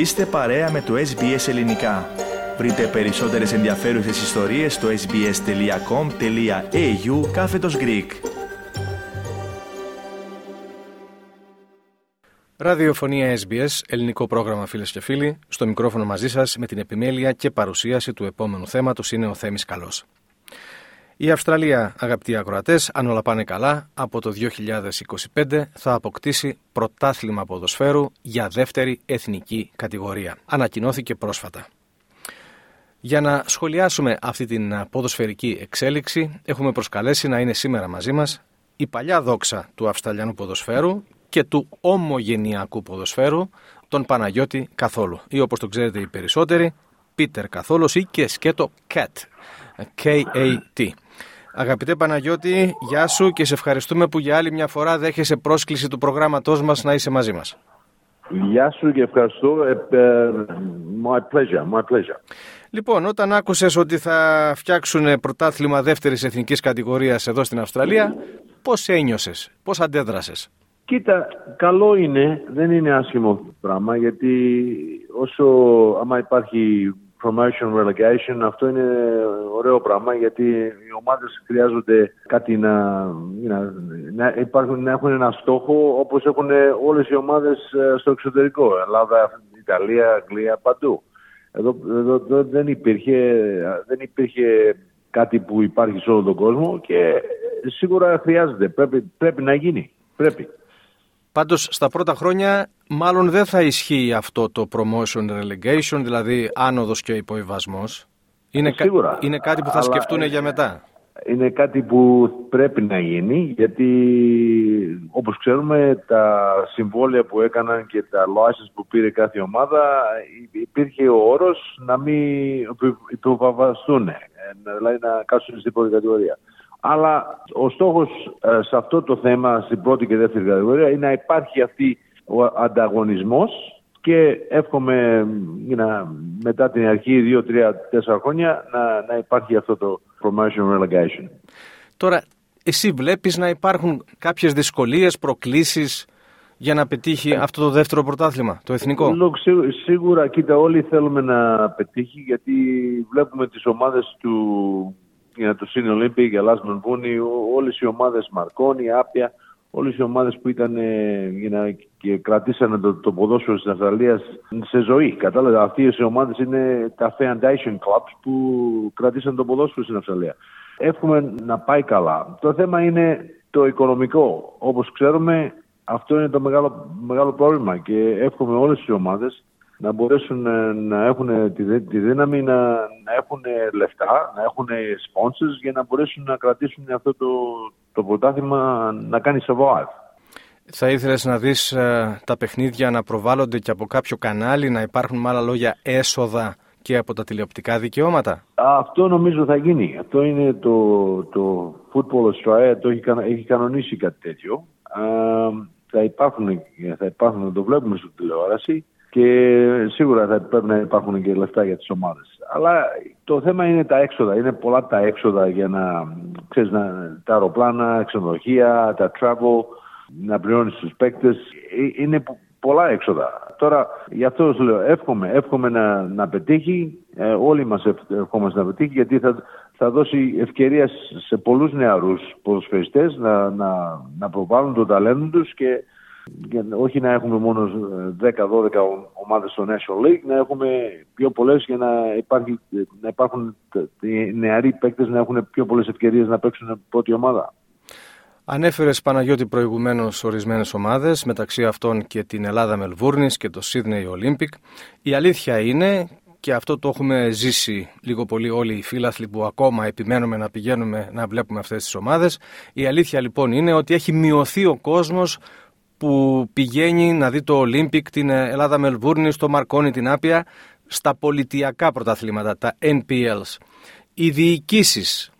Είστε παρέα με το SBS Ελληνικά. Βρείτε περισσότερες ενδιαφέρουσες ιστορίες στο sbs.com.au κάθετος Greek. Ραδιοφωνία SBS, ελληνικό πρόγραμμα φίλες και φίλοι. Στο μικρόφωνο μαζί σας με την επιμέλεια και παρουσίαση του επόμενου θέματος είναι ο Θέμης Καλός. Η Αυστραλία, αγαπητοί ακροατές, αν όλα πάνε καλά, από το 2025 θα αποκτήσει πρωτάθλημα ποδοσφαίρου για δεύτερη εθνική κατηγορία. Ανακοινώθηκε πρόσφατα. Για να σχολιάσουμε αυτή την ποδοσφαιρική εξέλιξη, έχουμε προσκαλέσει να είναι σήμερα μαζί μας η παλιά δόξα του Αυστραλιανού ποδοσφαίρου και του ομογενειακού ποδοσφαίρου, τον Παναγιώτη Καθόλου. Ή όπως τον ξέρετε οι περισσότεροι, Πίτερ Καθόλος ή και σκέτο CAT. K-A-T. Αγαπητέ Παναγιώτη, γεια σου και σε ευχαριστούμε που για άλλη μια φορά δέχεσαι πρόσκληση του προγράμματός μας να είσαι μαζί μας. Γεια σου και ευχαριστώ. Ε, ε, my pleasure, my pleasure. Λοιπόν, όταν άκουσες ότι θα φτιάξουν πρωτάθλημα δεύτερης εθνικής κατηγορίας εδώ στην Αυστραλία, πώς ένιωσες, πώς αντέδρασες; Κοίτα, καλό είναι, δεν είναι άσχημο πράγμα, γιατί όσο άμα υπάρχει promotion relegation, αυτό είναι ωραίο πράγμα γιατί οι ομάδες χρειάζονται κάτι να, να, να, υπάρχουν, να έχουν ένα στόχο όπως έχουν όλες οι ομάδες ε, στο εξωτερικό, Ελλάδα, Ιταλία, Αγγλία, παντού. Εδώ, εδώ, δεν, υπήρχε, δεν υπήρχε κάτι που υπάρχει σε όλο τον κόσμο και σίγουρα χρειάζεται, πρέπει, πρέπει να γίνει, πρέπει. Πάντως στα πρώτα χρόνια μάλλον δεν θα ισχύει αυτό το promotion relegation, δηλαδή άνοδος και υποβιβασμός. Είναι, Σίγουρα. είναι κάτι που θα σκεφτούν για μετά; Είναι κάτι που πρέπει να γίνει γιατί όπως ξέρουμε τα συμβόλαια που έκαναν και τα license που πήρε κάθε ομάδα υπήρχε ο όρος να μην υποβαβαστούν, ε, δηλαδή να κάτσουν στην πρώτη κατηγορία. Αλλά ο στόχος ε, σε αυτό το θέμα, στην πρώτη και δεύτερη κατηγορία, είναι να υπάρχει αυτή ο ανταγωνισμός και εύχομαι you μετά την αρχή, δύο, τρία, τέσσερα χρόνια, να, να υπάρχει αυτό το promotion relegation. Τώρα, εσύ βλέπεις να υπάρχουν κάποιες δυσκολίες, προκλήσεις για να πετύχει αυτό το δεύτερο πρωτάθλημα, το εθνικό; Σίγουρα, κοίτα, όλοι θέλουμε να πετύχει γιατί βλέπουμε τις ομάδες του για το Senior Olympic, για Last Βούνι, όλες οι ομάδες Μαρκόνι, Άπια, όλες οι ομάδες που ήταν για και κρατήσανε το, το ποδόσφαιρο της Αυστραλίας σε ζωή. Κατάλαβες, αυτές οι ομάδες είναι τα foundation clubs που κρατήσαν το ποδόσφαιρο στην Αυστραλία. Εύχομαι να πάει καλά. Το θέμα είναι το οικονομικό. Όπως ξέρουμε, αυτό είναι το μεγάλο, μεγάλο πρόβλημα και εύχομαι όλες οι ομάδες να μπορέσουν ε, να έχουν τη, τη δύναμη να, να έχουν λεφτά, να έχουν sponsors για να μπορέσουν να κρατήσουν αυτό το, το πρωτάθλημα να κάνει survive. Θα ήθελες να δεις ε, τα παιχνίδια να προβάλλονται και από κάποιο κανάλι, να υπάρχουν με άλλα λόγια έσοδα και από τα τηλεοπτικά δικαιώματα; Αυτό νομίζω θα γίνει. Αυτό είναι το, το Football Australia, το έχει, έχει κανονίσει κάτι τέτοιο. θα υπάρχουν, θα υπάρχουν, το βλέπουμε στο τηλεόραση και σίγουρα θα πρέπει να υπάρχουν και λεφτά για τις ομάδες. Αλλά το θέμα είναι τα έξοδα. Είναι πολλά τα έξοδα για να, ξέρεις, να, τα αεροπλάνα, ξενοδοχεία, τα travel, να πληρώνεις τους παίκτες. Ε, είναι πολλά έξοδα. Τώρα, γι' αυτό σου λέω, εύχομαι, εύχομαι να, να πετύχει. Ε, όλοι μας ευχόμαστε να πετύχει, γιατί θα, θα δώσει ευκαιρία σε πολλούς νεαρούς ποδοσφαιριστές να, να, να προβάλλουν το ταλέντο τους και όχι να έχουμε μόνο 10-12 ε, ομάδες στο National League, να έχουμε πιο πολλές για να, υπάρχει, να υπάρχουν οι νεαροί παίκτες να έχουν πιο πολλές ευκαιρίες να παίξουν πρώτη ομάδα. Ανέφερες Παναγιώτη προηγουμένως ορισμένες ομάδες, μεταξύ αυτών και την Ελλάδα Μελβούρνης και το Sydney Olympic. Η αλήθεια είναι, και αυτό το έχουμε ζήσει λίγο πολύ όλοι οι φίλαθλοι που ακόμα επιμένουμε να πηγαίνουμε να βλέπουμε αυτές τις ομάδες. Η αλήθεια λοιπόν είναι ότι έχει μειωθεί ο κόσμος που πηγαίνει να δει το Olympic, την Ελλάδα Μελβούρνη, στο Μαρκόνι, την Άπια, στα πολιτιακά πρωταθλήματα, τα NPLs. Οι διοικήσεις,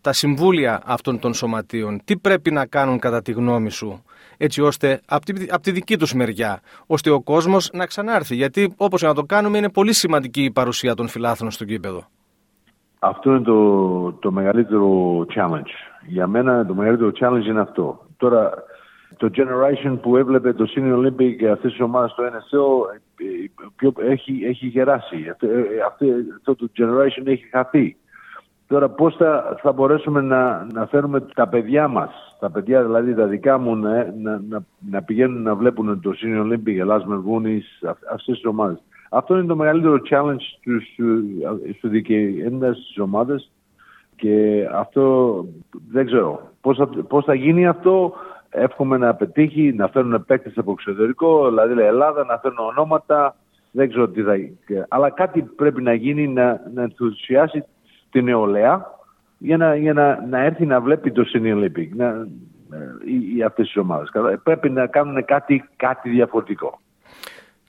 τα συμβούλια αυτών των σωματείων, τι πρέπει να κάνουν κατά τη γνώμη σου, έτσι ώστε από τη, από τη δική τους μεριά, ώστε ο κόσμος να ξανάρθει. Γιατί όπως να το κάνουμε είναι πολύ σημαντική η παρουσία των φιλάθλων στο κήπεδο. Αυτό είναι το, το μεγαλύτερο challenge. Για μένα το μεγαλύτερο challenge είναι αυτό. Τώρα το generation που έβλεπε το Senior Olympic και αυτές τις ομάδες στο NSL πιο, έχει, έχει γεράσει. Αυτό, αυτό το generation έχει χαθεί. Τώρα πώς θα, θα μπορέσουμε να, να φέρουμε τα παιδιά μας, τα παιδιά δηλαδή τα δικά μου, να, να, να, πηγαίνουν να βλέπουν το Senior Olympic, Ελλάς Μερβούνης, αυτές τις ομάδες. Αυτό είναι το μεγαλύτερο challenge στους, στους δικαιέντες στις ομάδες και αυτό δεν ξέρω. Πώς θα, πώς θα γίνει αυτό, εύχομαι να πετύχει, να φέρουν παίκτες από εξωτερικό, δηλαδή Ελλάδα, να φέρουν ονόματα, δεν ξέρω τι θα γίνει. Αλλά κάτι πρέπει να γίνει να, να ενθουσιάσει την νεολαία για να, για να, να έρθει να βλέπει το Senior Olympic να, ή, ή αυτές τις ομάδες. Πρέπει να κάνουν κάτι, κάτι διαφορετικό.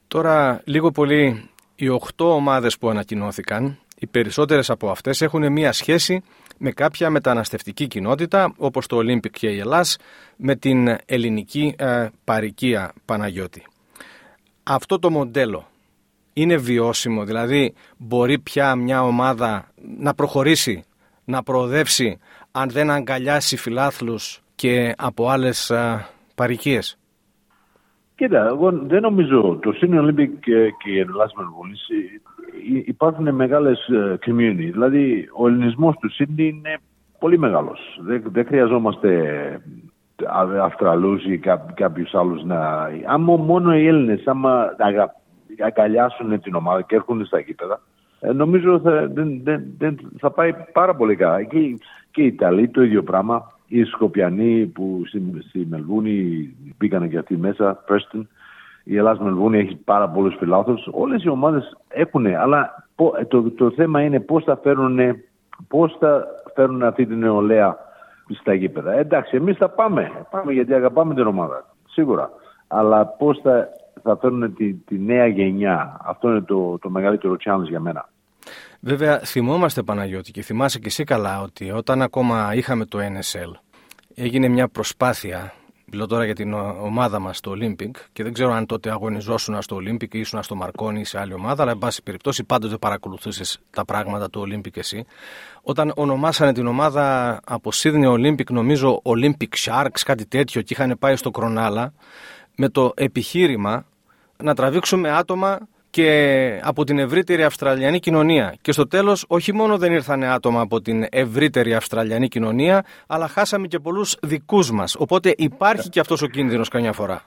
Τώρα λίγο πολύ οι οχτώ ομάδες που ανακοινώθηκαν, οι περισσότερες από αυτές έχουν μία σχέση με κάποια μεταναστευτική κοινότητα όπως το Olympic και η Ελλάς με την ελληνική ε, παρικία Παναγιώτη. Αυτό το μοντέλο είναι βιώσιμο, δηλαδή μπορεί πια μια ομάδα να προχωρήσει, να προοδεύσει αν δεν αγκαλιάσει φιλάθλους και από άλλες α, παρικίες; Κοίτα, εγώ δεν νομίζω το Senior Olympic και, και η Ελλάς Μελβούνης υπάρχουν μεγάλες ε, community. Δηλαδή ο ελληνισμός του Sydney είναι πολύ μεγάλος. Δεν, δεν χρειαζόμαστε Αυστραλούς ή κάποιους άλλους να... Άμα μόνο οι Έλληνες, άμα αγκαλιάσουν την ομάδα και έρχονται στα γήπεδα, ε, νομίζω θα, δεν, δεν, δεν, θα πάει πάρα πολύ καλά. Και, και οι Ιταλοί το ίδιο πράγμα. Οι Σκοπιανοί που στη, στη Μελβούνη πήγαν και αυτοί μέσα, Preston. Η Ελλάδα Μελβούνη έχει πάρα πολλούς φιλάθλους. Όλες οι ομάδες έχουν, αλλά ε, το, το θέμα είναι πώς θα φέρουν, πώς θα φέρουν αυτή την νεολαία στα γήπεδα. Εντάξει, εμείς θα πάμε. Πάμε γιατί αγαπάμε την ομάδα. Σίγουρα. Αλλά πώς θα θα φέρουν τη, τη νέα γενιά. Αυτό είναι το, το μεγαλύτερο challenge για μένα. Βέβαια, θυμόμαστε Παναγιώτη και θυμάσαι και εσύ καλά ότι όταν ακόμα είχαμε το NSL έγινε μια προσπάθεια Μιλώ τώρα για την ομάδα μας στο Olympic και δεν ξέρω αν τότε αγωνιζόσουν στο Olympic ή ήσουν στο Μαρκόνι ή σε άλλη ομάδα, αλλά εν πάση περιπτώσει πάντοτε παρακολουθούσες τα πράγματα του Olympic εσύ. Όταν ονομάσανε την ομάδα από Sydney Olympic, νομίζω Olympic Sharks, κάτι τέτοιο, και είχαν πάει στο Κρονάλα, με το επιχείρημα να τραβήξουμε άτομα και από την ευρύτερη Αυστραλιανή κοινωνία. Και στο τέλος όχι μόνο δεν ήρθαν άτομα από την ευρύτερη Αυστραλιανή κοινωνία, αλλά χάσαμε και πολλούς δικούς μας. Οπότε υπάρχει και αυτός ο κίνδυνος καμιά φορά.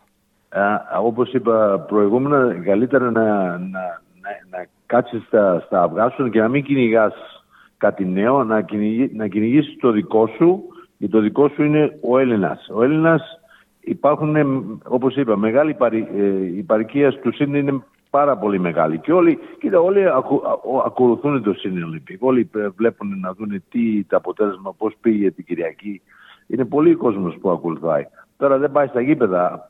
Α, όπως είπα προηγούμενα, καλύτερα να, να, να, να κάτσεις στα, στα αυγά σου και να μην κυνηγάς κάτι νέο, να, κυνηγήσει να κυνηγήσεις το δικό σου, γιατί το δικό σου είναι ο Έλληνας. Ο Έλληνας υπάρχουν, όπως είπα, μεγάλη παροι, ε, η παροικία του Σίδνεϊ είναι πάρα πολύ μεγάλη. Και όλοι, κοίτα, όλοι ακολουθούν το Sydney Olympic. Όλοι βλέπουν να δουν τι το αποτέλεσμα, πώς πήγε την Κυριακή. Είναι πολύ κόσμος που ακολουθάει. Τώρα δεν πάει στα γήπεδα.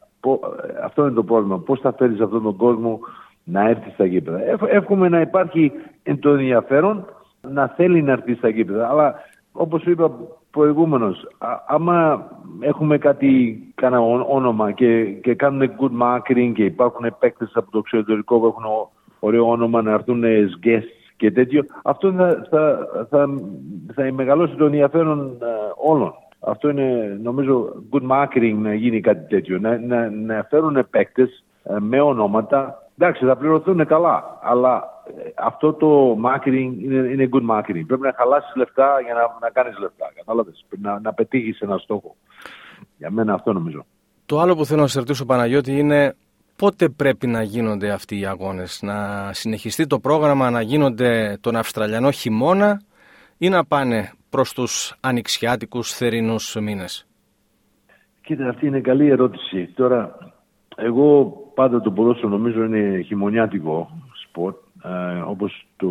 Αυτό είναι το πρόβλημα. Πώς θα φέρεις αυτόν τον κόσμο να έρθει στα γήπεδα. Εύχομαι να υπάρχει το ενδιαφέρον να θέλει να έρθει στα γήπεδα. Αλλά όπως είπα προηγούμενος, άμα έχουμε κάτι, κάνα όνομα και, και κάνουν good marketing και υπάρχουν παίκτες από το εξωτερικό που έχουν ωραίο όνομα να έρθουν as guests και τέτοιο, αυτό θα, θα, θα, θα μεγαλώσει το ενδιαφέρον όλων. Αυτό είναι νομίζω good marketing να γίνει κάτι τέτοιο, να, να, να φέρουν παίκτες με ονόματα. Εντάξει, θα πληρωθούν καλά, αλλά αυτό το marketing είναι, είναι good marketing. Πρέπει να χαλάσεις λεφτά για να, να κάνεις λεφτά. Κατάλαβες; Να, να πετύχεις ένα στόχο. Για μένα αυτό νομίζω. Το άλλο που θέλω να σε ρωτήσω, Παναγιώτη, είναι πότε πρέπει να γίνονται αυτοί οι αγώνες; Να συνεχιστεί το πρόγραμμα να γίνονται τον Αυστραλιανό χειμώνα ή να πάνε προς τους ανοιξιάτικους θερινούς μήνες; Κοίτα, αυτή είναι καλή ερώτηση. Τώρα, εγώ πάντα το ποδόσφαιρο νομίζω είναι χειμωνιάτικο σπορ ε, όπως το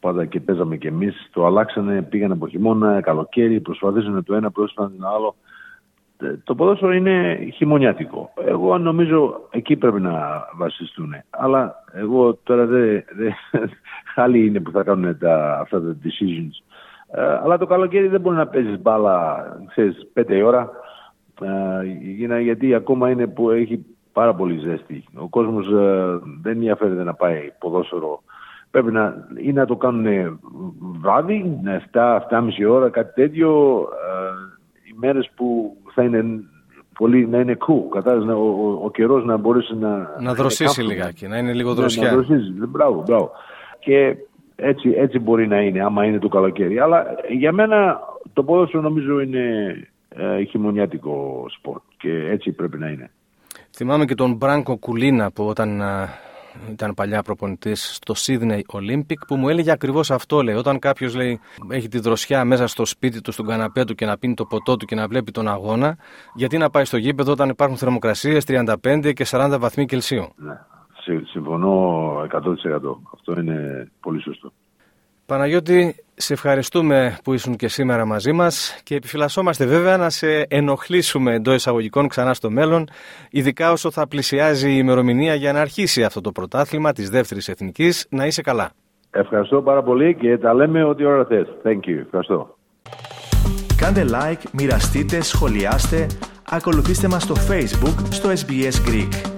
πάντα και παίζαμε και εμείς, το αλλάξανε, πήγαν από χειμώνα, καλοκαίρι, προσπαθήσανε το ένα, πρόσφατα το άλλο. Ε, το ποδόσφαιρο είναι χειμωνιάτικο. Εγώ νομίζω εκεί πρέπει να βασιστούν. Αλλά εγώ τώρα δεν... Δε, άλλοι είναι που θα κάνουν τα, αυτά τα decisions. Ε, αλλά το καλοκαίρι δεν μπορεί να παίζεις μπάλα, ξέρεις, πέντε ώρα. Ε, γιατί ακόμα είναι που έχει πάρα πολύ ζέστη. Ο κόσμος ε, δεν ενδιαφέρεται να πάει ποδόσφαιρο. Πρέπει να, ή να το κάνουν βράδυ, 7-7,5 ώρα, κάτι τέτοιο, ε, οι μέρες που θα είναι πολύ να είναι cool. Κατάλαβες ο, ο, ο καιρός να μπορέσει να. Να δροσίσει λιγάκι, να είναι λίγο δροσιά. Ναι, να δροσίσει. Μπράβο, μπράβο. Και έτσι, έτσι μπορεί να είναι, άμα είναι το καλοκαίρι. Αλλά για μένα το ποδόσφαιρο νομίζω είναι ε, χειμωνιάτικο σπορ και έτσι πρέπει να είναι. Θυμάμαι και τον Μπράνκο Κουλίνα που όταν ε, ήταν παλιά προπονητής στο Sydney Olympic που μου έλεγε ακριβώς αυτό. Λέει, όταν κάποιος έχει τη δροσιά μέσα στο σπίτι του, στον καναπέ του και να πίνει το ποτό του και να βλέπει τον αγώνα, γιατί να πάει στο γήπεδο όταν υπάρχουν θερμοκρασίες 35 και 40 βαθμοί Κελσίου; Ναι, συμφωνώ 100%. Αυτό είναι πολύ σωστό. Παναγιώτη, σε ευχαριστούμε που ήσουν και σήμερα μαζί μας και επιφυλασσόμαστε βέβαια να σε ενοχλήσουμε εντός εισαγωγικών ξανά στο μέλλον, ειδικά όσο θα πλησιάζει η ημερομηνία για να αρχίσει αυτό το πρωτάθλημα της δεύτερης εθνικής. Να είσαι καλά. Ευχαριστώ πάρα πολύ και τα λέμε ό,τι ώρα θες. Thank you. Ευχαριστώ. Κάντε like, μοιραστείτε, σχολιάστε, ακολουθήστε μας στο Facebook, στο SBS Greek.